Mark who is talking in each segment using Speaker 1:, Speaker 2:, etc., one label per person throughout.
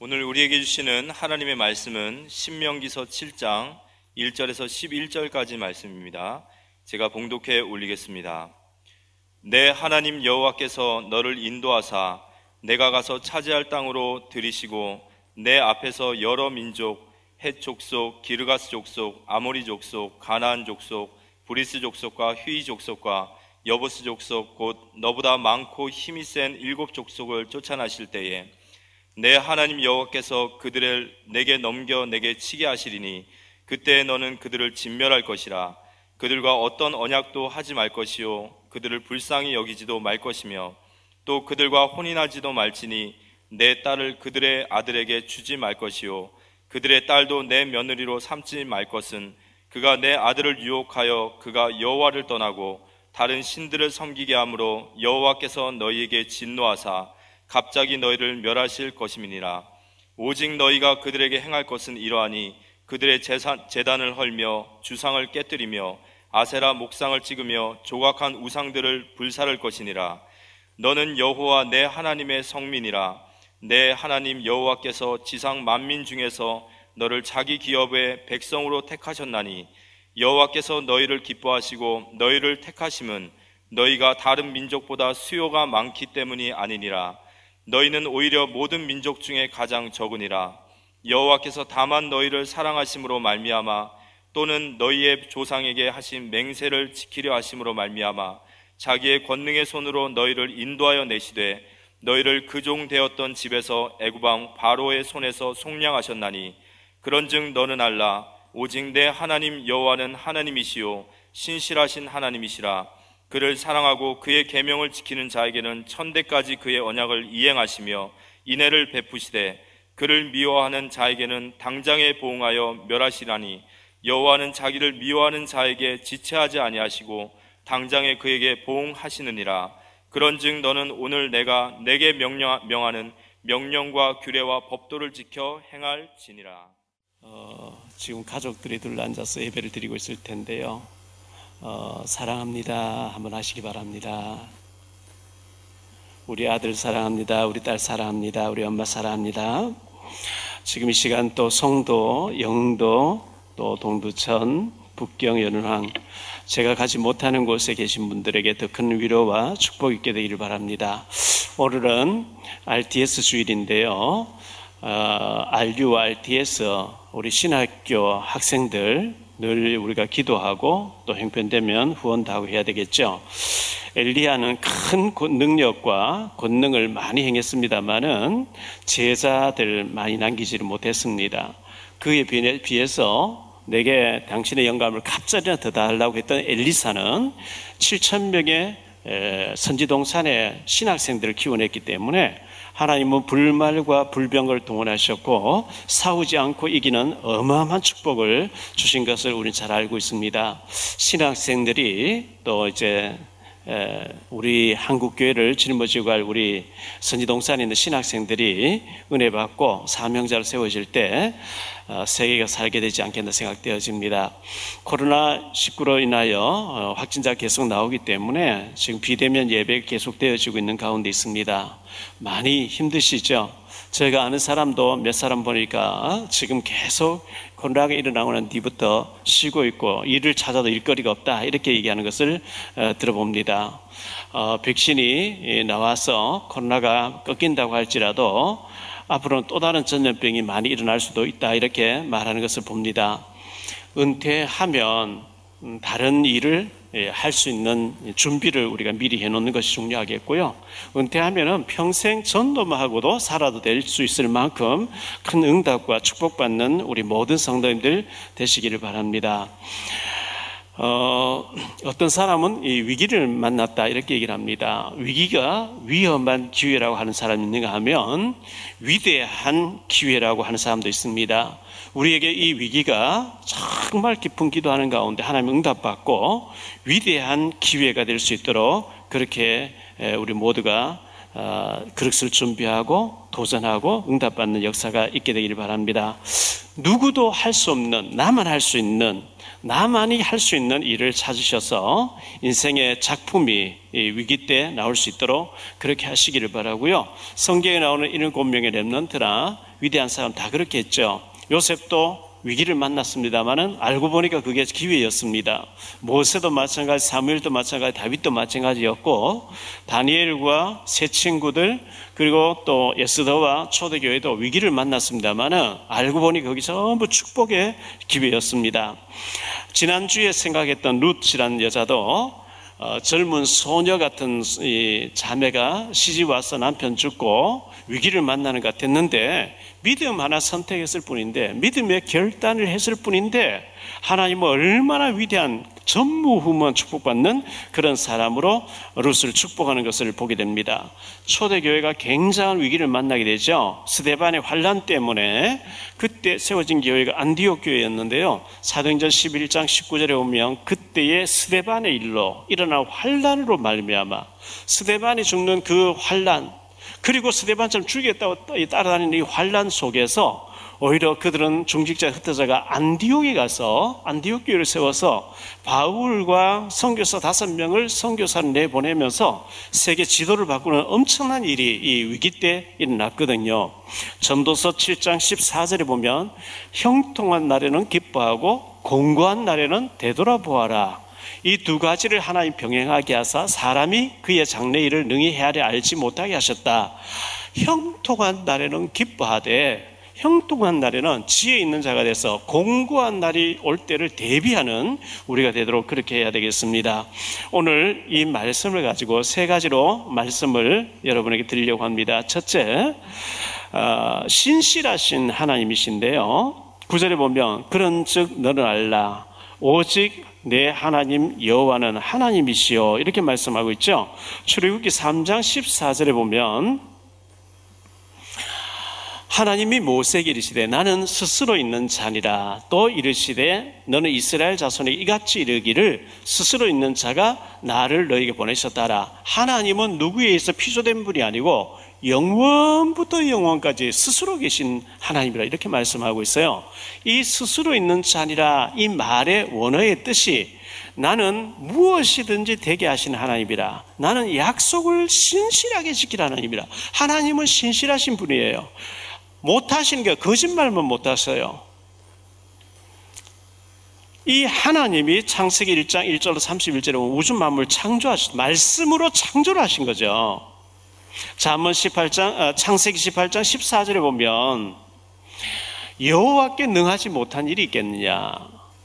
Speaker 1: 오늘 우리에게 주시는 하나님의 말씀은 신명기서 7장 1절에서 11절까지 말씀입니다. 제가 봉독해 올리겠습니다. 네 하나님 여호와께서 너를 인도하사 네가 가서 차지할 땅으로 들이시고 네 앞에서 여러 민족 헷 족속, 기르가스 족속, 아모리 족속, 가나안 족속, 브리스 족속과 히위 족속과 여부스 족속 곧 너보다 많고 힘이 센 일곱 족속을 쫓아내실 때에 내 하나님 여호와께서 그들을 내게 넘겨 내게 치게 하시리니 그때 너는 그들을 진멸할 것이라. 그들과 어떤 언약도 하지 말 것이요 그들을 불쌍히 여기지도 말 것이며 또 그들과 혼인하지도 말지니 내 딸을 그들의 아들에게 주지 말 것이요 그들의 딸도 내 며느리로 삼지 말 것은 그가 내 아들을 유혹하여 그가 여호와를 떠나고 다른 신들을 섬기게 하므로 여호와께서 너희에게 진노하사 갑자기 너희를 멸하실 것임이니라. 오직 너희가 그들에게 행할 것은 이러하니 그들의 재산, 재단을 헐며 주상을 깨뜨리며 아세라 목상을 찍으며 조각한 우상들을 불살할 것이니라. 너는 여호와 내 하나님의 성민이라. 내 하나님 여호와께서 지상 만민 중에서 너를 자기 기업의 백성으로 택하셨나니 여호와께서 너희를 기뻐하시고 너희를 택하심은 너희가 다른 민족보다 수요가 많기 때문이 아니니라 너희는 오히려 모든 민족 중에 가장 적으니라. 여호와께서 다만 너희를 사랑하심으로 말미암아 또는 너희의 조상에게 하신 맹세를 지키려 하심으로 말미암아 자기의 권능의 손으로 너희를 인도하여 내시되 너희를 그 종 되었던 집에서 애구방 바로의 손에서 속량하셨나니 그런즉 너는 알라 오직 내 하나님 여호와는 하나님이시요 신실하신 하나님이시라 그를 사랑하고 그의 계명을 지키는 자에게는 천대까지 그의 언약을 이행하시며 인애를 베푸시되 그를 미워하는 자에게는 당장에 보응하여 멸하시라니 여호와는 자기를 미워하는 자에게 지체하지 아니하시고 당장에 그에게 보응하시느니라 그런즉 너는 오늘 내가 내게 명령, 명하는 명령과 규례와 법도를 지켜 행할지니라
Speaker 2: 어, 지금 가족들이 둘러 앉아서 예배를 드리고 있을 텐데요. 어, 사랑합니다. 한번 하시기 바랍니다. 우리 아들 사랑합니다. 우리 딸 사랑합니다. 우리 엄마 사랑합니다. 지금 이 시간 또 송도, 영도, 또 동두천, 북경, 연운항 제가 가지 못하는 곳에 계신 분들에게 더 큰 위로와 축복 있게 되기를 바랍니다. 오늘은 RTS 주일인데요. 어, RU, RTS 우리 신학교 학생들 늘 우리가 기도하고 또 형편되면 후원도 하고 해야 되겠죠. 엘리야는 큰 능력과 권능을 많이 행했습니다만은 제자들 많이 남기지를 못했습니다. 그에 비해서 내게 당신의 영감을 갑자기나 더 달라고 했던 엘리사는 7천 명의 선지동산의 신학생들을 키워냈기 때문에 하나님은 불말과 불병을 동원하셨고 싸우지 않고 이기는 어마어마한 축복을 주신 것을 우리는 잘 알고 있습니다. 신학생들이 또 이제 우리 한국 교회를 짊어지고 갈 우리 선지동산에 있는 신학생들이 은혜 받고 사명자로 세워질 때 어, 세계가 살게 되지 않겠나 생각되어집니다. 코로나 19로 인하여 어, 확진자 계속 나오기 때문에 지금 비대면 예배 계속되어지고 있는 가운데 있습니다. 많이 힘드시죠? 저희가 아는 사람도 몇 사람 보니까 지금 계속 코로나가 일어나고 난 뒤부터 쉬고 있고 일을 찾아도 일거리가 없다 이렇게 얘기하는 것을 어, 들어봅니다. 어, 백신이 나와서 코로나가 꺾인다고 할지라도 앞으로는 또 다른 전염병이 많이 일어날 수도 있다 이렇게 말하는 것을 봅니다. 은퇴하면 음, 다른 일을 예, 할수 있는 준비를 우리가 미리 해놓는 것이 중요하겠고요. 은퇴하면은 평생 전도만 하고도 살아도 될 수 있을 만큼 큰 응답과 축복받는 우리 모든 성도님들 되시기를 바랍니다. 어, 어떤 사람은 이 위기를 만났다 이렇게 얘기를 합니다. 위기가 위험한 기회라고 하는 사람이 있는가 하면 위대한 기회라고 하는 사람도 있습니다. 우리에게 이 위기가 정말 깊은 기도하는 가운데 하나님 응답받고 위대한 기회가 될 수 있도록 그렇게 우리 모두가 어, 그릇을 준비하고 도전하고 응답받는 역사가 있게 되기를 바랍니다. 누구도 할 수 없는 나만 할 수 있는 나만이 할 수 있는 일을 찾으셔서 인생의 작품이 위기 때 나올 수 있도록 그렇게 하시기를 바라고요. 성경에 나오는 일곱 명의 렘넌트라 위대한 사람 다 그렇게 했죠. 요셉도 위기를 만났습니다만은 알고 보니까 그게 기회였습니다. 모세도 마찬가지, 사무엘도 마찬가지, 다윗도 마찬가지였고 다니엘과 세 친구들 그리고 또 예스더와 초대교회도 위기를 만났습니다만은 알고 보니 거기 전부 축복의 기회였습니다. 지난주에 생각했던 룻이라는 여자도 어, 젊은 소녀 같은 자매가 시집 와서 남편 죽고 위기를 만나는 것 같았는데 믿음 하나 선택했을 뿐인데 믿음의 결단을 했을 뿐인데 하나님은 얼마나 위대한 전무후무한 축복받는 그런 사람으로 룻을 축복하는 것을 보게 됩니다. 초대교회가 굉장한 위기를 만나게 되죠. 스데반의 환란 때문에 그때 세워진 교회가 안디옥 교회였는데요. 사도행전 11장 19절에 보면 그때의 스데반의 일로 일어난 환란으로 말미암아 스데반이 죽는 그 환란 그리고 스데반처럼 죽이겠다고 따라다니는 이 환란 속에서 오히려 그들은 중직자 흩어져가 안디옥에 가서 안디옥 교회를 세워서 바울과 선교사 다섯 명을 선교사를 내보내면서 세계 지도를 바꾸는 엄청난 일이 이 위기 때 일어났거든요. 전도서 7장 14절에 보면 형통한 날에는 기뻐하고 공고한 날에는 되돌아보아라. 이 두 가지를 하나님 병행하게 하사 사람이 그의 장래 일을 능히 헤아려 알지 못하게 하셨다. 형통한 날에는 기뻐하되 형통한 날에는 지혜 있는 자가 돼서 공고한 날이 올 때를 대비하는 우리가 되도록 그렇게 해야 되겠습니다. 오늘 이 말씀을 가지고 세 가지로 말씀을 여러분에게 드리려고 합니다. 첫째, 어, 신실하신 하나님이신데요. 구절에 보면 그런 즉 너는 알라 오직 내 하나님 여호와는 하나님이시요. 이렇게 말씀하고 있죠. 출애굽기 3장 14절에 보면 하나님이 모세에게 이르시되 나는 스스로 있는 자니라. 또 이르시되 너는 이스라엘 자손에 이같이 이르기를 스스로 있는 자가 나를 너에게 보내셨다라. 하나님은 누구에 의해서 피조된 분이 아니고 영원부터 영원까지 스스로 계신 하나님이라 이렇게 말씀하고 있어요 이 스스로 있는 자니라 이 말의 원어의 뜻이 나는 무엇이든지 되게 하시는 하나님이라. 나는 약속을 신실하게 지키는 하나님이라. 하나님은 신실하신 분이에요. 못하시는 게 거짓말만 못하셔요. 이 하나님이 창세기 1장 1절로 31절에 우주 만물 창조하신 말씀으로 창조를 하신 거죠. 잠언 18장 어, 창세기 18장 14절에 보면 여호와께 능하지 못한 일이 있겠느냐?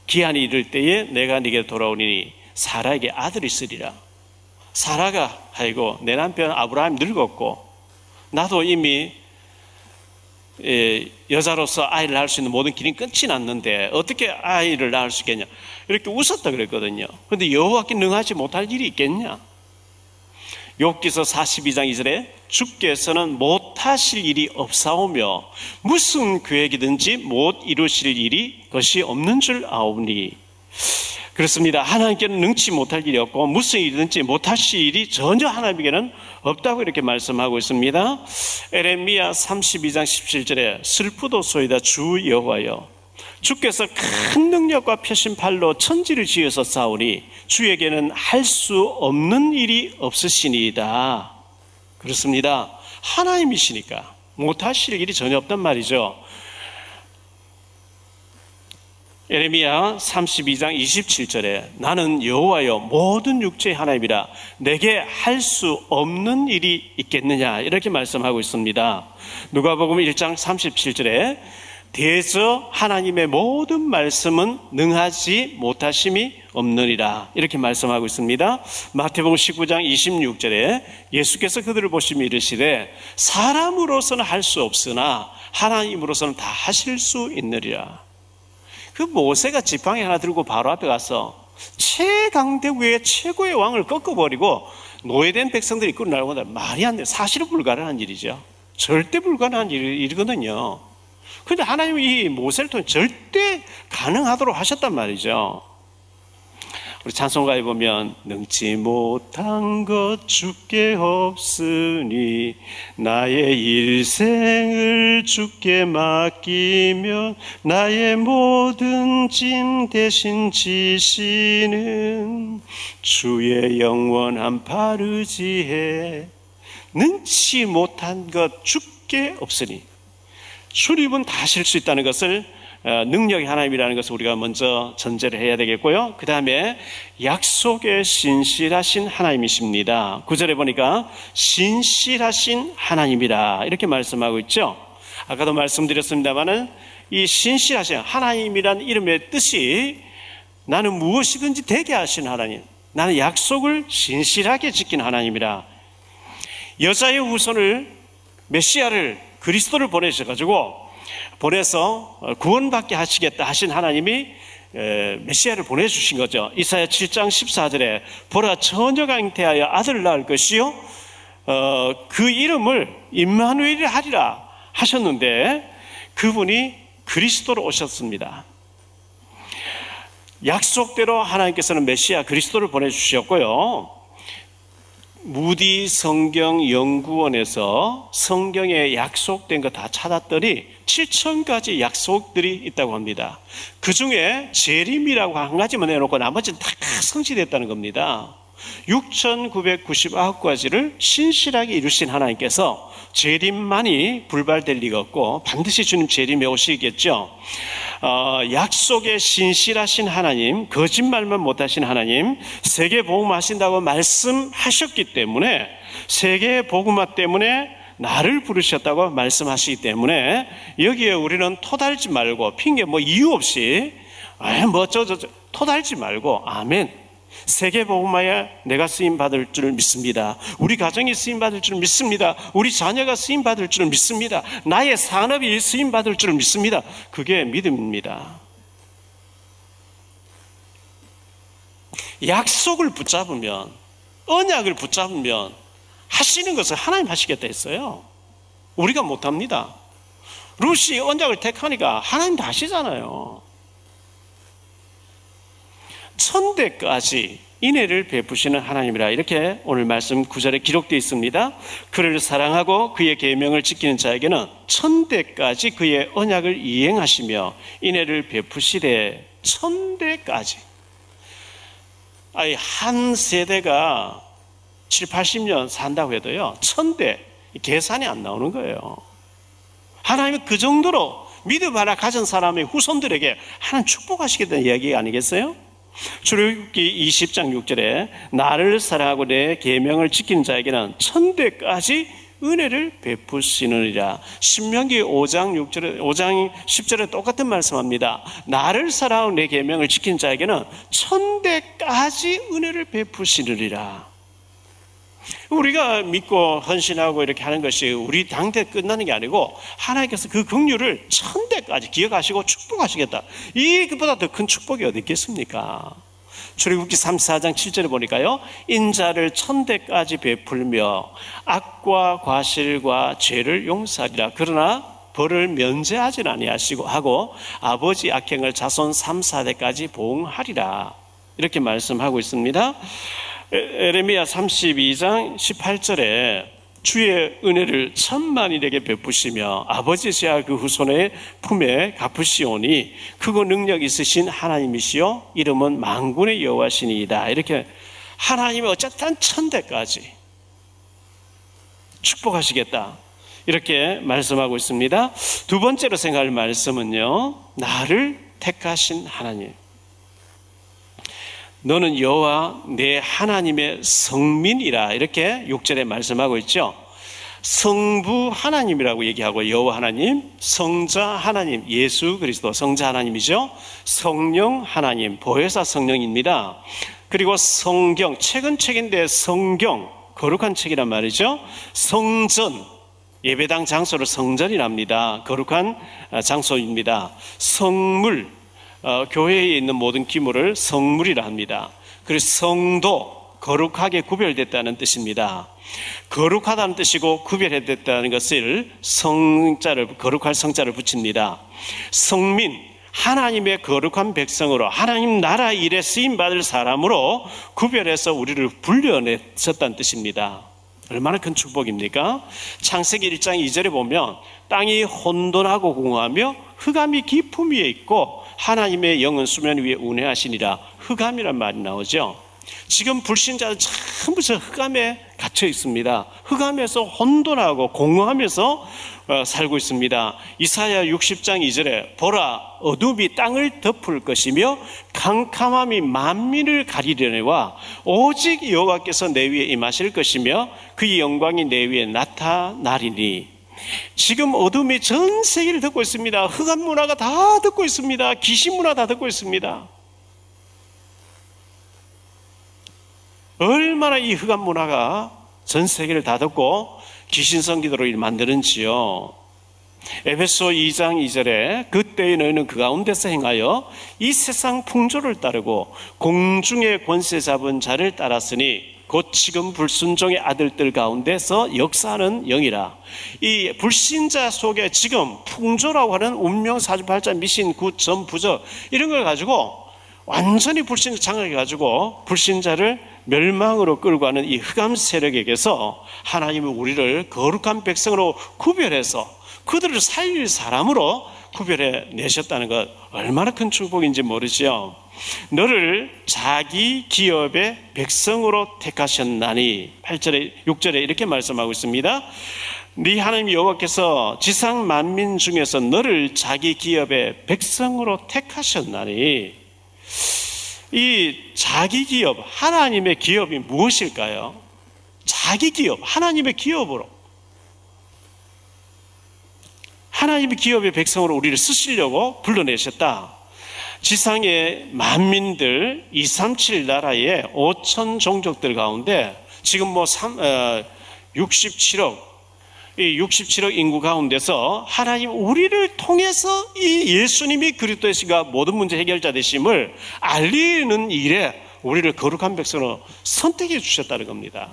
Speaker 2: 기한이 이를 때에 내가 네게 돌아오니 사라에게 아들이 있으리라. 사라가 아이고 내 남편 아브라함 늙었고 나도 이미 예, 여자로서 아이를 낳을 수 있는 모든 길이 끝이 났는데 어떻게 아이를 낳을 수 있겠냐 이렇게 웃었다 그랬거든요 그런데 여호와께 능하지 못할 일이 있겠냐 욥기서 42장 2절에 주께서는 못하실 일이 없사오며 무슨 계획이든지 못 이루실 일이 것이 없는 줄 아오니 그렇습니다. 하나님께는 능치 못할 일이 없고 무슨 일이든지 못하실 일이 전혀 하나님에게는 없다고 이렇게 말씀하고 있습니다. 에레미야 32장 17절에 슬프도 소이다 주 여호와여 주께서 큰 능력과 표신 팔로 천지를 지어서 싸우니 주에게는 할 수 없는 일이 없으시니이다. 그렇습니다. 하나님이시니까 못하실 일이 전혀 없단 말이죠. 에레미야 32장 27절에 나는 여호와여 모든 육체의 하나님이라 내게 할 수 없는 일이 있겠느냐 이렇게 말씀하고 있습니다. 누가복음 1장 37절에 대저 하나님의 모든 말씀은 능하지 못하심이 없느니라 이렇게 말씀하고 있습니다. 마태복음 19장 26절에 예수께서 그들을 보시며 이르시되 사람으로서는 할 수 없으나 하나님으로서는 다 하실 수 있느리라. 그 모세가 지팡이 하나 들고 바로 앞에 가서 최강대국의 최고의 왕을 꺾어버리고 노예된 백성들이 이끌어 나오고 말이 안 돼. 사실은 불가능한 일이죠. 절대 불가능한 일이거든요. 근데 하나님이 이 모세를 통해 절대 가능하도록 하셨단 말이죠. 우리 찬송가에 보면 능치 못한 것 주께 없으니 나의 일생을 주께 맡기며 나의 모든 짐 대신 지시는 주의 영원한 파르지에 능치 못한 것 주께 없으니 출입은 다 하실 수 있다는 것을 어, 능력이 하나님이라는 것을 우리가 먼저 전제를 해야 되겠고요. 그 다음에 약속에 신실하신 하나님이십니다. 구절에 보니까 신실하신 하나님이라 이렇게 말씀하고 있죠. 아까도 말씀드렸습니다만은 이 신실하신 하나님이란 이름의 뜻이 나는 무엇이든지 되게 하신 하나님, 나는 약속을 신실하게 지킨 하나님이라. 여자의 후손을 메시아를 그리스도를 보내셔가지고 보내서 구원받게 하시겠다 하신 하나님이 메시아를 보내주신 거죠. 이사야 7장 14절에 보라 처녀가 잉태하여 아들을 낳을 것이요 어, 그 이름을 임마누엘이 하리라 하셨는데 그분이 그리스도로 오셨습니다. 약속대로 하나님께서는 메시아 그리스도를 보내주셨고요. 무디 성경 연구원에서 성경에 약속된 거 다 찾았더니 7천 가지 약속들이 있다고 합니다. 그 중에 재림이라고 한 가지만 해놓고 나머지는 다 성취됐다는 겁니다. 6,999가지를 신실하게 이루신 하나님께서 재림만이 불발될 리가 없고 반드시 주님 재림에 오시겠죠. 어, 약속에 신실하신 하나님, 거짓말만 못하신 하나님, 세계 복음하신다고 말씀하셨기 때문에 세계 복음화 때문에 나를 부르셨다고 말씀하시기 때문에 여기에 우리는 토달지 말고 핑계 뭐 이유 없이 아뭐 저 저 저, 토달지 말고 아멘 세계 복음화에 내가 쓰임 받을 줄 믿습니다. 우리 가정이 쓰임 받을 줄 믿습니다. 우리 자녀가 쓰임 받을 줄 믿습니다. 나의 산업이 쓰임 받을 줄 믿습니다. 그게 믿음입니다. 약속을 붙잡으면 언약을 붙잡으면 하시는 것을 하나님 하시겠다 했어요. 우리가 못합니다. 루시 언약을 택하니까 하나님 다 하시잖아요. 천대까지 인애를 베푸시는 하나님이라 이렇게 오늘 말씀 구절에 기록되어 있습니다. 그를 사랑하고 그의 계명을 지키는 자에게는 천대까지 그의 언약을 이행하시며 인애를 베푸시되 천대까지 아니 한 세대가 7, 80년 산다고 해도요. 천대 계산이 안 나오는 거예요. 하나님은 그 정도로 믿음 하나 가진 사람의 후손들에게 하나님 축복하시겠다는 이야기 아니겠어요? 출애굽기 20장 6절에 나를 사랑하고 내 계명을 지키는 자에게는 천대까지 은혜를 베푸시느니라. 신명기 5장 6절에 5장 10절에 똑같은 말씀합니다. 나를 사랑하고 내 계명을 지키는 자에게는 천대까지 은혜를 베푸시느니라. 우리가 믿고 헌신하고 이렇게 하는 것이 우리 당대 끝나는 게 아니고 하나님께서 그 긍휼을 천대까지 기억하시고 축복하시겠다. 이것보다 더 큰 축복이 어디 있겠습니까? 출애굽기 3, 4장 7절에 보니까요. 인자를 천대까지 베풀며 악과 과실과 죄를 용서하리라. 그러나 벌을 면제하지 아니하시고 하고 아버지 악행을 자손 3, 4대까지 보응하리라. 이렇게 말씀하고 있습니다. 에레미야 32장 18절에 주의 은혜를 천만인에게 베푸시며 아버지 제아 그 후손의 품에 갚으시오니 그거 능력 있으신 하나님이시요 이름은 망군의 여호와시니이다. 이렇게 하나님이 어쨌든 천대까지 축복하시겠다. 이렇게 말씀하고 있습니다. 두 번째로 생각할 말씀은요 나를 택하신 하나님 너는 여호와 내 하나님의 성민이라 이렇게 6절에 말씀하고 있죠. 성부 하나님이라고 얘기하고 여호와 하나님, 성자 하나님, 예수 그리스도 성자 하나님이죠. 성령 하나님, 보혜사 성령입니다. 그리고 성경, 최근 책인데 성경, 거룩한 책이란 말이죠. 성전, 예배당 장소를 성전이랍니다. 거룩한 장소입니다. 성물, 어, 교회에 있는 모든 기물을 성물이라 합니다. 그래서 성도 거룩하게 구별됐다는 뜻입니다. 거룩하다는 뜻이고 구별됐다는 것을 성자를 거룩할 성자를 붙입니다. 성민 하나님의 거룩한 백성으로 하나님 나라 일에 쓰임 받을 사람으로 구별해서 우리를 불려내셨다는 뜻입니다. 얼마나 큰 축복입니까? 창세기 1장 2절에 보면 땅이 혼돈하고 공허하며 흑암이 깊음 위에 있고 하나님의 영은 수면 위에 운행하시니라 흑암이란 말이 나오죠. 지금 불신자들 전부 저 흑암에 갇혀 있습니다. 흑암에서 혼돈하고 공허하면서 어, 살고 있습니다. 이사야 60장 2절에 보라 어둠이 땅을 덮을 것이며 캄캄함이 만민을 가리려니와 오직 여호와께서 내 위에 임하실 것이며 그의 영광이 내 위에 나타나리니 지금 어둠이 전 세계를 덮고 있습니다. 흑암 문화가 다 덮고 있습니다. 귀신 문화 다 덮고 있습니다. 얼마나 이 흑암 문화가 전 세계를 다 덮고 귀신 성 기도를 만드는지요. 에베소 2장 2절에 그때의 너희는 그 가운데서 행하여 이 세상 풍조를 따르고 공중의 권세 잡은 자를 따랐으니 곧 지금 불순종의 아들들 가운데서 역사하는 영이라. 이 불신자 속에 지금 풍조라고 하는 운명 사주팔자 미신 구점 부적 이런 걸 가지고 완전히 불신자 장악해 가지고 불신자를 멸망으로 끌고 가는 이 흑암 세력에게서 하나님은 우리를 거룩한 백성으로 구별해서 그들을 살릴 사람으로 구별해 내셨다는 것 얼마나 큰 축복인지 모르죠. 너를 자기 기업의 백성으로 택하셨나니 8절에 6절에 이렇게 말씀하고 있습니다. 네 하나님 여호와께서 지상 만민 중에서 너를 자기 기업의 백성으로 택하셨나니 이 자기 기업, 하나님의 기업이 무엇일까요? 자기 기업, 하나님의 기업으로. 하나님의 기업의 백성으로 우리를 쓰시려고 불러내셨다. 지상의 만민들 237 나라의 5천 종족들 가운데 지금 뭐 3, 어, 67억 이 67억 인구 가운데서 하나님 우리를 통해서 이 예수님이 그리스도이시가 모든 문제 해결자 되심을 알리는 일에 우리를 거룩한 백성으로 선택해 주셨다는 겁니다.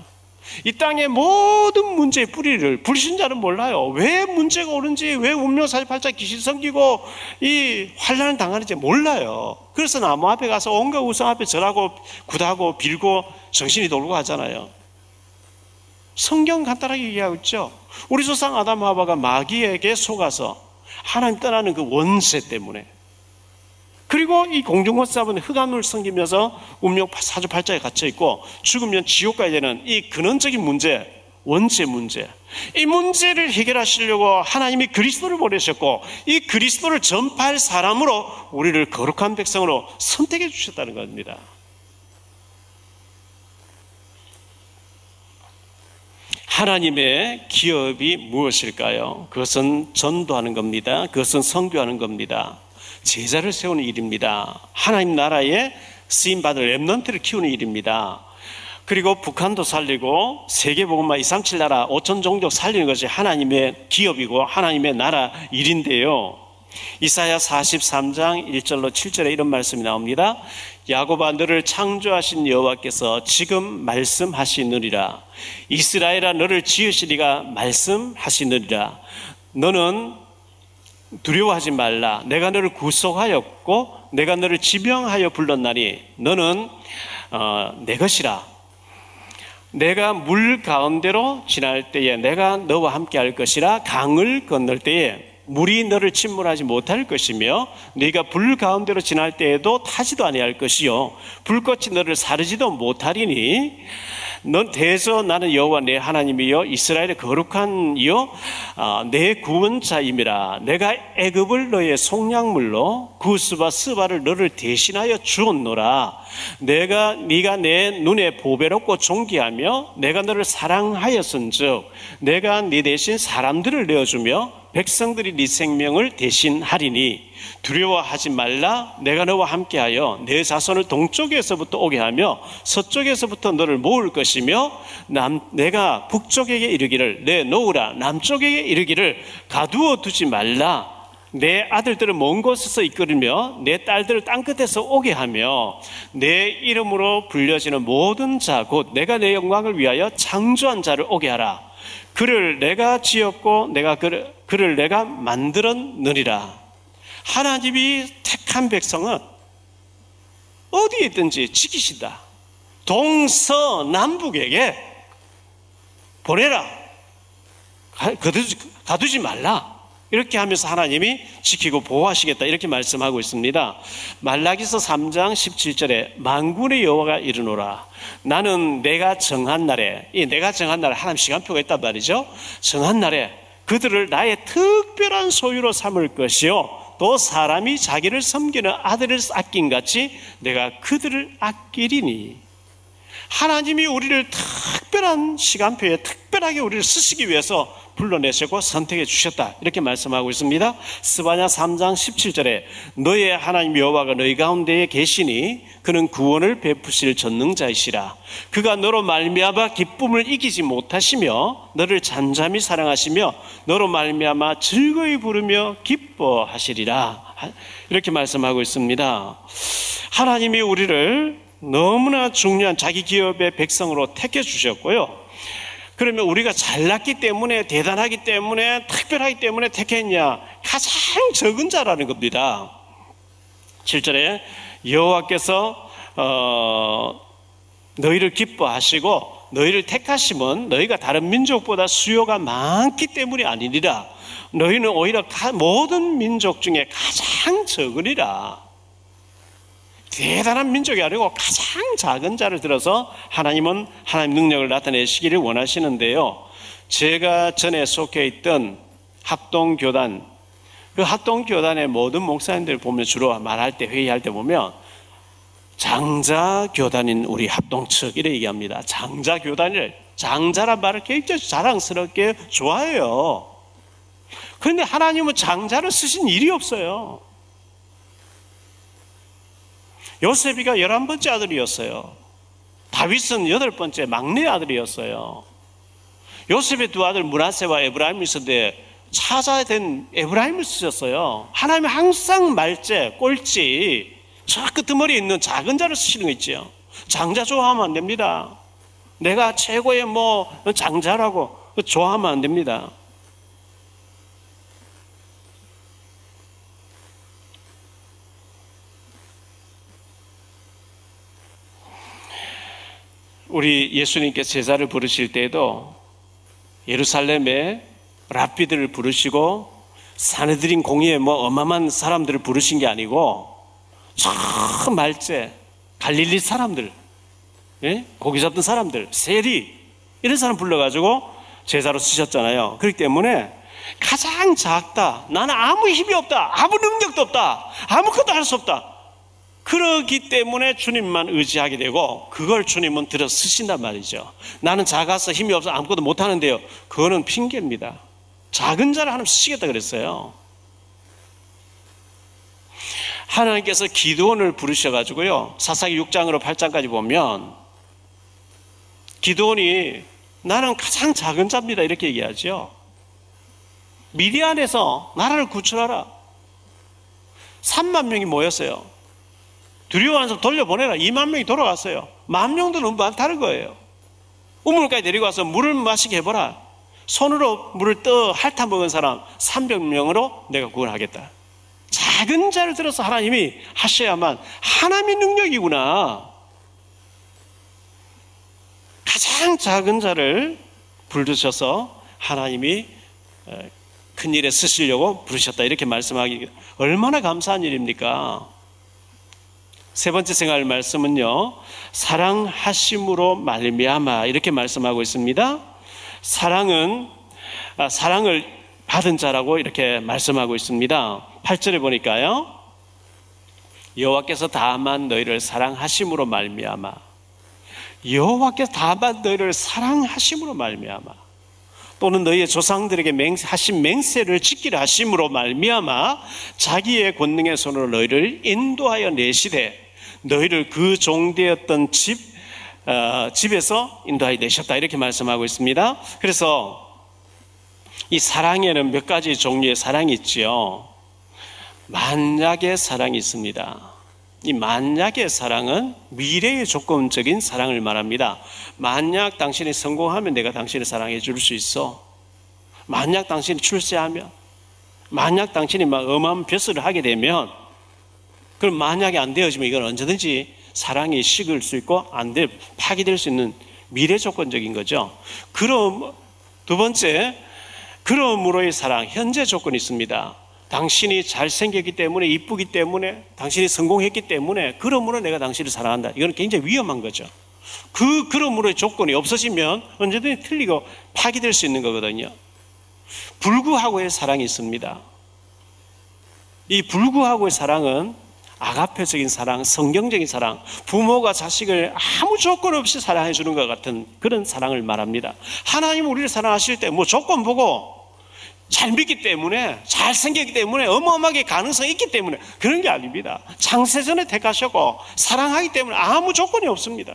Speaker 2: 이 땅의 모든 문제의 뿌리를 불신자는 몰라요. 왜 문제가 오는지, 왜 운명 사십팔자 귀신 섬기고 이 환란을 당하는지 몰라요. 그래서 나무 앞에 가서 온갖 우상 앞에 절하고 굿하고 빌고 정신이 돌고 하잖아요. 성경 간단하게 얘기하고 있죠. 우리 조상 아담 하바가 마귀에게 속아서 하나님 떠나는 그 원세 때문에 그리고 이 싸움은 흑암을 섬기면서 운명 사주팔자에 갇혀 있고 죽으면 지옥 가야 되는 이 근원적인 문제, 원죄 문제. 이 문제를 해결하시려고 하나님이 그리스도를 보내셨고 이 그리스도를 전파할 사람으로 우리를 거룩한 백성으로 선택해 주셨다는 겁니다. 하나님의 기업이 무엇일까요? 그것은 전도하는 겁니다. 그것은 성교하는 겁니다. 제자를 세우는 일입니다. 하나님 나라에 쓰임 받을 랩넌트를 키우는 일입니다. 그리고 북한도 살리고 세계복음화 237 나라 5천 종족 살리는 것이 하나님의 기업이고 하나님의 나라 일인데요. 이사야 43장 1절로 7절에 이런 말씀이 나옵니다. 야곱아 너를 창조하신 여호와께서 지금 말씀하시느니라 이스라엘아 너를 지으시리가 말씀하시느니라 너는 두려워하지 말라. 내가 너를 구속하였고 내가 너를 지명하여 불렀나니 너는 어, 내 것이라. 내가 물 가운데로 지날 때에 내가 너와 함께 할 것이라 강을 건널 때에 물이 너를 침몰하지 못할 것이며 네가 불 가운데로 지날 때에도 타지도 아니할 것이요. 불꽃이 너를 사르지도 못하리니 넌 대서 나는 여호와 내 하나님이여 이스라엘의 거룩한 이여 아, 내 구원자임이라. 내가 애굽을 너의 속량물로 구스바 스바를 너를 대신하여 주었노라 내가 네가 내 눈에 보배롭고 존귀하며 내가 너를 사랑하였은즉 내가 네 대신 사람들을 내어주며 백성들이 네 생명을 대신하리니 두려워하지 말라. 내가 너와 함께하여 내 자손을 동쪽에서부터 오게 하며 서쪽에서부터 너를 모을 것이며 남 내가 북쪽에게 이르기를 내 놓으라 남쪽에게 이르기를 가두어 두지 말라 내 아들들을 먼 곳에서 이끌으며 내 딸들을 땅끝에서 오게 하며 내 이름으로 불려지는 모든 자 곧 내가 내 영광을 위하여 창조한 자를 오게 하라 그를 내가 지었고 내가 그를, 그를 내가 만들었느니라 하나님이 택한 백성은 어디에 있든지 지키신다. 동서남북에게 보내라. 가두지, 가두지 말라. 이렇게 하면서 하나님이 지키고 보호하시겠다. 이렇게 말씀하고 있습니다. 말라기서 3장 17절에 만군의 여호와가 이르노라. 나는 내가 정한 날에, 이 내가 정한 날에 하나님 시간표가 있단 말이죠. 정한 날에 그들을 나의 특별한 소유로 삼을 것이요. 또 사람이 자기를 섬기는 아들을 아낀 같이 내가 그들을 아끼리니. 하나님이 우리를 특별한 시간표에 특 별하게 우리를 쓰시기 위해서 불러내시고 선택해 주셨다. 이렇게 말씀하고 있습니다. 스바냐 3장 17절에 너의 하나님 여호와가 너희 가운데에 계시니 그는 구원을 베푸실 전능자이시라. 그가 너로 말미암아 기쁨을 이기지 못하시며 너를 잠잠히 사랑하시며 너로 말미암아 즐거이 부르며 기뻐하시리라. 이렇게 말씀하고 있습니다. 하나님이 우리를 너무나 중요한 자기 기업의 백성으로 택해 주셨고요. 그러면 우리가 잘났기 때문에 대단하기 때문에 특별하기 때문에 택했냐? 가장 적은 자라는 겁니다. 7절에 여호와께서 어, 너희를 기뻐하시고 너희를 택하심은 너희가 다른 민족보다 수요가 많기 때문이 아니니라. 너희는 오히려 모든 민족 중에 가장 적으리라. 대단한 민족이 아니고 가장 작은 자를 들어서 하나님은 하나님 능력을 나타내시기를 원하시는데요. 제가 전에 속해 있던 합동교단, 그 합동교단의 모든 목사님들 보면 주로 말할 때, 회의할 때 보면 장자교단인 우리 합동 측, 이래 얘기합니다. 장자교단을, 장자란 말을 굉장히 자랑스럽게 좋아해요. 그런데 하나님은 장자를 쓰신 일이 없어요. 요셉이가 열한 번째 아들이었어요. 다윗은 여덟 번째 막내 아들이었어요. 요셉의 두 아들 문하세와 에브라임이 있었는데 찾아야 된 에브라임을 쓰셨어요. 하나님이 항상 말째, 꼴찌, 저 끄트머리에 있는 작은 자를 쓰시는 거 있죠. 장자 좋아하면 안 됩니다. 내가 최고의 뭐 장자라고 좋아하면 안 됩니다. 우리 예수님께 제자를 부르실 때에도 예루살렘에 랍비들을 부르시고 사내들인 공의에 뭐 어마어마한 사람들을 부르신 게 아니고 저 말째 갈릴리 사람들 예? 고기 잡던 사람들 세리 이런 사람 불러가지고 제자로 쓰셨잖아요. 그렇기 때문에 가장 작다. 나는 아무 힘이 없다. 아무 능력도 없다. 아무것도 할 수 없다 그러기 때문에 주님만 의지하게 되고 그걸 주님은 들어 쓰신단 말이죠. 나는 작아서 힘이 없어 아무것도 못하는데요. 그거는 핑계입니다. 작은 자를 하나님 쓰시겠다 그랬어요. 하나님께서 기도원을 부르셔가지고요. 사사기 6장으로 8장까지 보면 기도원이 나는 가장 작은 자입니다. 이렇게 얘기하죠. 미디안에서 나라를 구출하라. 3만 명이 모였어요. 두려워하면서 돌려보내라. 2만 명이 돌아갔어요. 만 명도 너무 많다는 거예요. 우물까지 데리고 와서 물을 마시게 해보라. 손으로 물을 떠 핥아 먹은 사람 300명으로 내가 구원하겠다. 작은 자를 들어서 하나님이 하셔야만 하나님의 능력이구나. 가장 작은 자를 부르셔서 하나님이 큰 일에 쓰시려고 부르셨다. 이렇게 말씀하기 얼마나 감사한 일입니까? 세 번째 생활 말씀은요. 사랑하심으로 말미암아 이렇게 말씀하고 있습니다. 사랑은 아, 사랑을 받은 자라고 이렇게 말씀하고 있습니다. 8절에 보니까요. 여호와께서 다만 너희를 사랑하심으로 말미암아 여호와께서 다만 너희를 사랑하심으로 말미암아 또는 너희의 조상들에게 하신 맹세를 지키려 하심으로 말미암아 자기의 권능의 손으로 너희를 인도하여 내시되 너희를 그 종되었던 집 어, 집에서 인도하여 내셨다 이렇게 말씀하고 있습니다. 그래서 이 사랑에는 몇 가지 종류의 사랑이 있지요. 만약의 사랑이 있습니다. 이 만약의 사랑은 미래의 조건적인 사랑을 말합니다. 만약 당신이 성공하면 내가 당신을 사랑해 줄 수 있어. 만약 당신이 출세하면, 만약 당신이 막 엄한 벼슬을 하게 되면 그럼 만약에 안 되어지면 이건 언제든지 사랑이 식을 수 있고 안 돼, 파기될 수 있는 미래 조건적인 거죠. 그럼 두 번째, 그러므로의 사랑, 현재 조건이 있습니다. 당신이 잘생겼기 때문에, 이쁘기 때문에, 당신이 성공했기 때문에, 그러므로 내가 당신을 사랑한다. 이건 굉장히 위험한 거죠. 그, 그러므로의 조건이 없어지면 언제든지 틀리고 파기될 수 있는 거거든요. 불구하고의 사랑이 있습니다. 이 불구하고의 사랑은 아가페적인 사랑, 성경적인 사랑, 부모가 자식을 아무 조건 없이 사랑해 주는 것 같은 그런 사랑을 말합니다. 하나님 우리를 사랑하실 때 뭐 조건 보고 잘 믿기 때문에 잘 생겼기 때문에 어마어마하게 가능성이 있기 때문에 그런 게 아닙니다. 창세전에 택하셨고 사랑하기 때문에 아무 조건이 없습니다.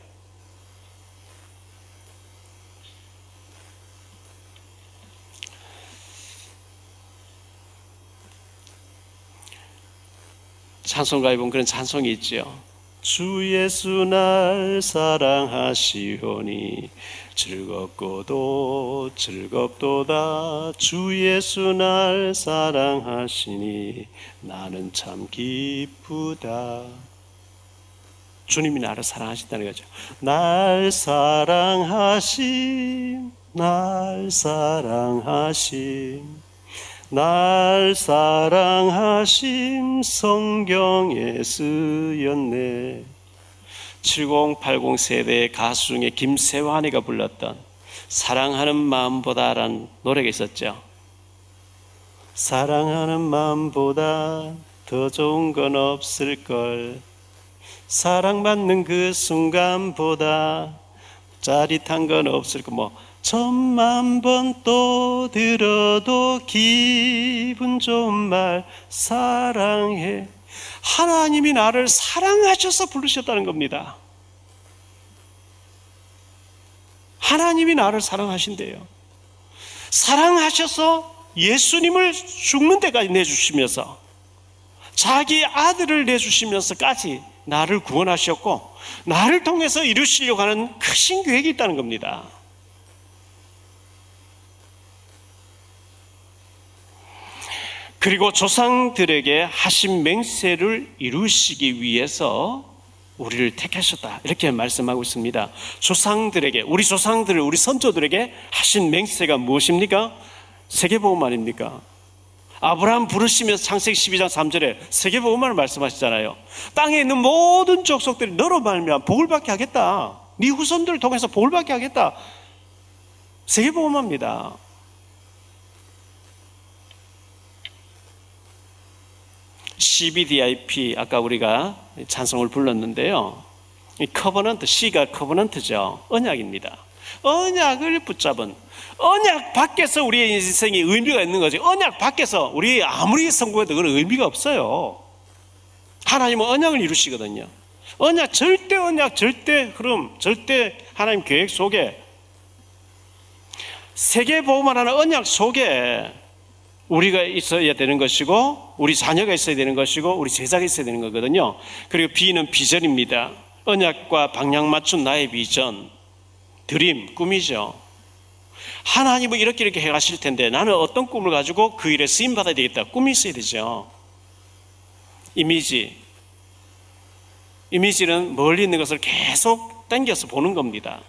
Speaker 2: 찬송가에 보면 그런 찬송이 있죠. 주 예수 날 사랑하시오니 즐겁고도 즐겁도다. 주 예수 날 사랑하시니 나는 참 기쁘다. 주님이 나를 사랑하신다는 거죠. 날 사랑하심 날 사랑하심 날 사랑하심 성경에 쓰였네. 7080 세대의 가수 중에 김세환이가 불렀던 사랑하는 마음보다란 노래가 있었죠. 사랑하는 마음보다 더 좋은 건 없을걸. 사랑받는 그 순간보다 짜릿한 건 없을걸 뭐 천만 번 또 들어도 기분 좋은 말 사랑해 하나님이 나를 사랑하셔서 부르셨다는 겁니다. 하나님이 나를 사랑하신대요. 사랑하셔서 예수님을 죽는 데까지 내주시면서 자기 아들을 내주시면서까지 나를 구원하셨고 나를 통해서 이루시려고 하는 크신 계획이 있다는 겁니다. 그리고 조상들에게 하신 맹세를 이루시기 위해서 우리를 택하셨다. 이렇게 말씀하고 있습니다. 조상들에게, 우리 조상들, 우리 선조들에게 하신 맹세가 무엇입니까? 세계보험 아닙니까? 아브라함 부르시면서 창세기 12장 3절에 세계보험을 말씀하시잖아요. 땅에 있는 모든 족속들이 너로 말미암아 복을 받게 하겠다. 네 후손들을 통해서 복을 받게 하겠다. 세계복음화입니다. CVDIP 아까 우리가 찬송을 불렀는데요. 이 커버넌트 C가 커버넌트죠. 언약입니다. 언약을 붙잡은 언약 밖에서 우리의 인생이 의미가 있는 거지. 언약 밖에서 우리 아무리 성공해도 그런 의미가 없어요. 하나님은 언약을 이루시거든요. 언약 절대 언약 절대 흐름 절대 하나님 계획 속에 세계 보험을 하는 언약 속에 우리가 있어야 되는 것이고 우리 자녀가 있어야 되는 것이고 우리 제자가 있어야 되는 거거든요. 그리고 B는 비전입니다. 언약과 방향 맞춘 나의 비전, 드림, 꿈이죠. 하나님은 이렇게 이렇게 해가실 텐데 나는 어떤 꿈을 가지고 그 일에 쓰임 받아야 되겠다. 꿈이 있어야 되죠. 이미지. 이미지는 멀리 있는 것을 계속 당겨서 보는 겁니다.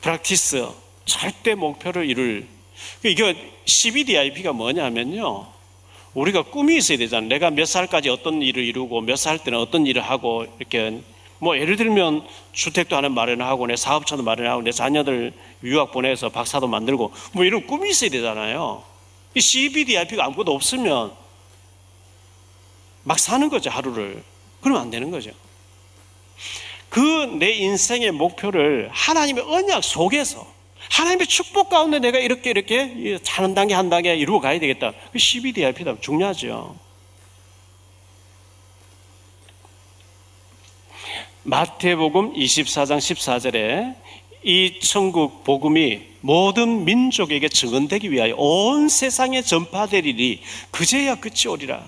Speaker 2: 프락티스. 절대 목표를 이룰 이게 CBDIP가 뭐냐면요. 우리가 꿈이 있어야 되잖아요. 내가 몇 살까지 어떤 일을 이루고 몇 살 때는 어떤 일을 하고 이렇게 뭐 예를 들면 주택도 하나 마련하고 내 사업처도 마련하고 내 자녀들 유학 보내서 박사도 만들고 뭐 이런 꿈이 있어야 되잖아요. 이 CBDIP가 아무것도 없으면 막 사는 거죠 하루를. 그러면 안 되는 거죠. 그 내 인생의 목표를 하나님의 언약 속에서 하나님의 축복 가운데 내가 이렇게 이렇게 한 단계 한 단계 이루어 가야 되겠다. 그 CBDIP다. 중요하죠. 마태복음 24장 14절에 이 천국 복음이 모든 민족에게 증언되기 위하여 온 세상에 전파되리니 그제야 끝이 오리라.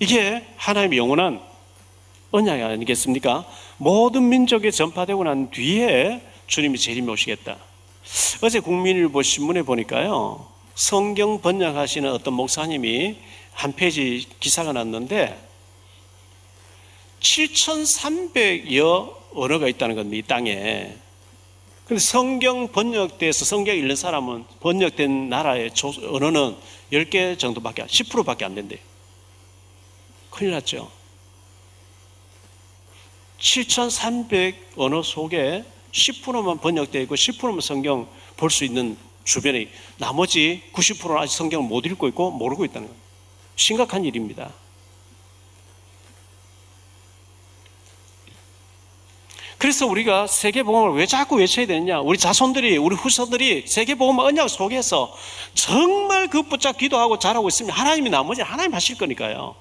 Speaker 2: 이게 하나님의 영원한 언약이 아니겠습니까? 모든 민족에 전파되고 난 뒤에 주님이 재림에 오시겠다. 어제 국민일보 신문에 보니까요. 성경 번역하시는 어떤 목사님이 한 페이지 기사가 났는데 7,300여 언어가 있다는 겁니다. 이 땅에. 근데 성경 번역돼서 성경 읽는 사람은 번역된 나라의 언어는 10개 정도밖에, 10%밖에 안 된대요. 큰일 났죠. 7,300 언어 속에 10%만 번역되어 있고 10%만 성경 볼 수 있는 주변에 나머지 90%는 아직 성경을 못 읽고 있고 모르고 있다는 거예요. 심각한 일입니다. 그래서 우리가 세계복음을 왜 자꾸 외쳐야 되느냐? 우리 자손들이, 우리 후손들이 세계복음 언약 속에서 정말 그 붙잡 기도하고 잘하고 있으면 하나님이 나머지 하나님 하실 거니까요.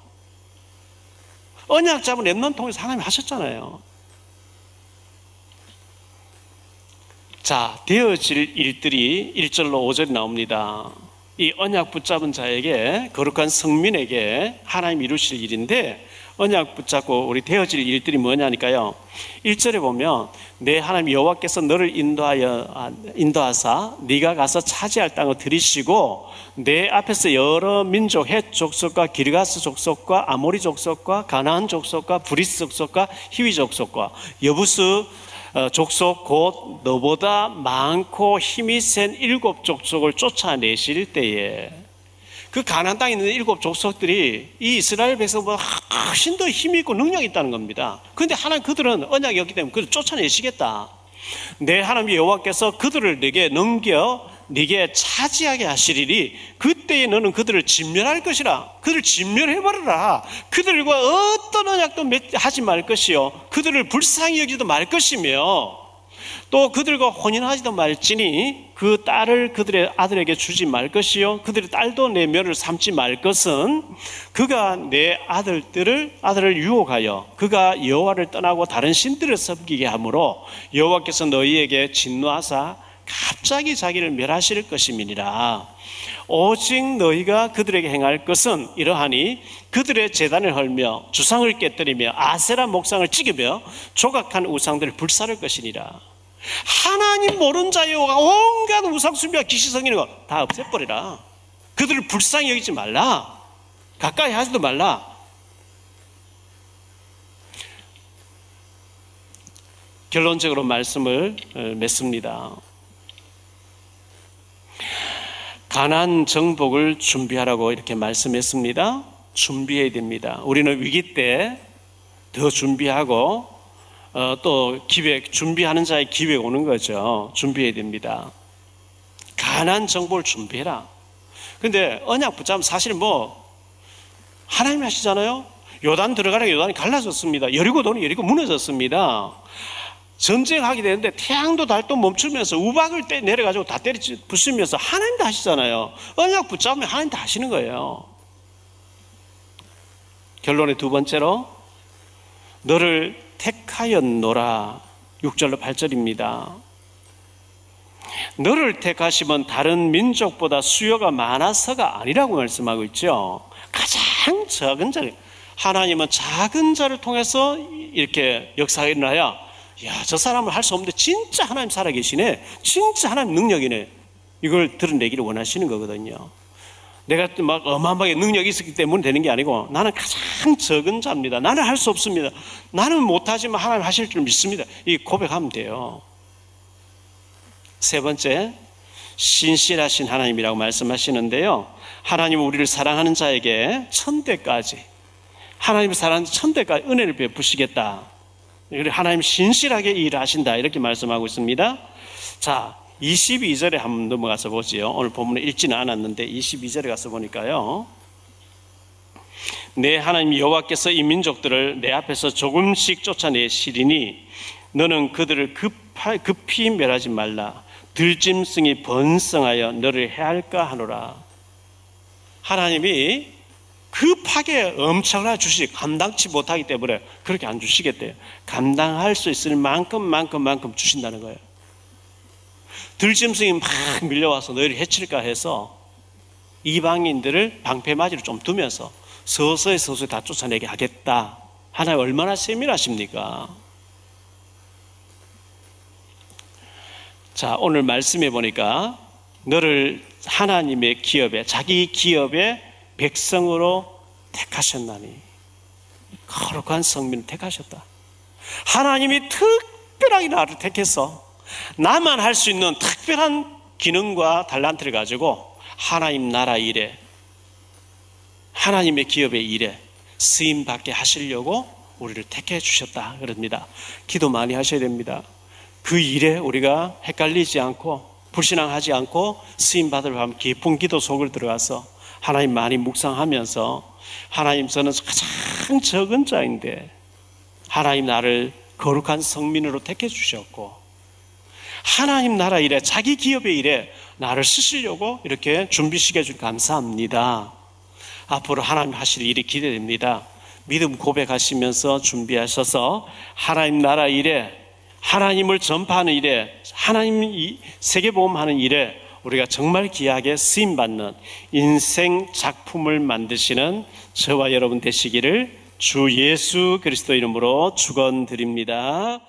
Speaker 2: 언약 잡은 랩넌 통해서 하나님 하셨잖아요. 자, 되어질 일들이 1절로 5절이 나옵니다. 이 언약 붙잡은 자에게, 거룩한 성민에게 하나님 이루실 일인데, 언약 붙잡고 우리 되어질 일들이 뭐냐니까요. 1절에 보면 내 하나님 여호와께서 너를 인도하여 아, 인도하사 네가 가서 차지할 땅을 들이시고 네 앞에서 여러 민족 헷 족속과 기르가스 족속과 아모리 족속과 가나안 족속과 브리스 족속과 히위 족속과 여부스 어, 족속 곧 너보다 많고 힘이 센 일곱 족속을 쫓아내실 때에 그 가나안 땅에 있는 일곱 족속들이 이 이스라엘 백성보다 훨씬 더 힘이 있고 능력이 있다는 겁니다. 그런데 하나님 그들은 언약이 없기 때문에 그들 쫓아내시겠다. 내 하나님 여호와께서 그들을 내게 넘겨 네게 차지하게 하시리니 그때에 너는 그들을 진멸할 것이라. 그들을 진멸해버려라. 그들과 어떤 언약도 하지 말 것이요. 그들을 불쌍히 여기도 말 것이며 또 그들과 혼인하지도 말지니 그 딸을 그들의 아들에게 주지 말 것이요. 그들의 딸도 내 면을 삼지 말 것은 그가 내 아들들을 아들을 유혹하여 그가 여호와를 떠나고 다른 신들을 섬기게 하므로 여호와께서 너희에게 진노하사 갑자기 자기를 멸하실 것임이니라 오직 너희가 그들에게 행할 것은 이러하니 그들의 재단을 헐며 주상을 깨뜨리며 아세라 목상을 찌르며 조각한 우상들을 불사를 것이니라 하나님 모른 자여가 온갖 우상 숭배와 기시성이는 거 다 없애버리라. 그들을 불쌍히 여기지 말라. 가까이 하지도 말라. 결론적으로 말씀을 어, 맺습니다. 가난 정복을 준비하라고 이렇게 말씀했습니다. 준비해야 됩니다. 우리는 위기 때 더 준비하고 어, 또 기획, 준비하는 자의 기획 오는 거죠. 준비해야 됩니다. 가난 정보를 준비해라. 근데 언약 붙잡으면 사실 뭐, 하나님 하시잖아요? 요단 들어가라 요단이 갈라졌습니다. 여리고 돈이 여리고 무너졌습니다. 전쟁하게 되는데 태양도 달도 멈추면서 우박을 떼, 내려가지고 다 때리 부수면서 하나님도 하시잖아요. 언약 붙잡으면 하나님 다 하시는 거예요. 결론의 두 번째로 너를 택하였노라. 6절로 8절입니다. 너를 택하시면 다른 민족보다 수요가 많아서가 아니라고 말씀하고 있죠. 가장 적은 자 하나님은 작은 자를 통해서 이렇게 역사가 일어나야, 야, 저 사람을 할수 없는데 진짜 하나님 살아계시네. 진짜 하나님 능력이네. 이걸 드러내기를 원하시는 거거든요. 내가 막 어마어마하게 능력이 있었기 때문에 되는 게 아니고 나는 가장 적은 자입니다. 나는 할 수 없습니다. 나는 못하지만 하나님 하실 줄 믿습니다. 이 고백하면 돼요. 세 번째, 신실하신 하나님이라고 말씀하시는데요. 하나님은 우리를 사랑하는 자에게 천대까지, 하나님을 사랑하는 천대까지 은혜를 베푸시겠다. 하나님 신실하게 일하신다. 이렇게 말씀하고 있습니다. 자, 22절에 한번 넘어가서 보지요. 오늘 본문에 읽지는 않았는데 22절에 가서 보니까요. 내 하나님 여호와께서 이 민족들을 내 앞에서 조금씩 쫓아내시리니 너는 그들을 급하, 급히 멸하지 말라. 들짐승이 번성하여 너를 해할까 하노라. 하나님이 급하게 엄청나 주시 감당치 못하기 때문에 그렇게 안 주시겠대요. 감당할 수 있을 만큼 만큼 만큼 주신다는 거예요. 들짐승이 막 밀려와서 너희를 해칠까 해서 이방인들을 방패맞이로 좀 두면서 서서히 서서히 다 쫓아내게 하겠다. 하나님 얼마나 세밀하십니까? 자, 오늘 말씀해 보니까 너를 하나님의 기업에 자기 기업의 백성으로 택하셨나니 거룩한 성민을 택하셨다. 하나님이 특별하게 나를 택해서 나만 할 수 있는 특별한 기능과 달란트를 가지고 하나님 나라 일에 하나님의 기업의 일에 쓰임 받게 하시려고 우리를 택해 주셨다 그럽니다. 기도 많이 하셔야 됩니다. 그 일에 우리가 헷갈리지 않고 불신앙하지 않고 쓰임 받으려 하면 깊은 기도 속을 들어가서 하나님 많이 묵상하면서 하나님 저는 가장 적은 자인데 하나님 나를 거룩한 성민으로 택해 주셨고 하나님 나라 일에 자기 기업의 일에 나를 쓰시려고 이렇게 준비시켜 주 감사합니다. 앞으로 하나님 하실 일이 기대됩니다. 믿음 고백하시면서 준비하셔서 하나님 나라 일에 하나님을 전파하는 일에 하나님 세계보험하는 일에 우리가 정말 귀하게 쓰임 받는 인생 작품을 만드시는 저와 여러분 되시기를 주 예수 그리스도 이름으로 축원드립니다.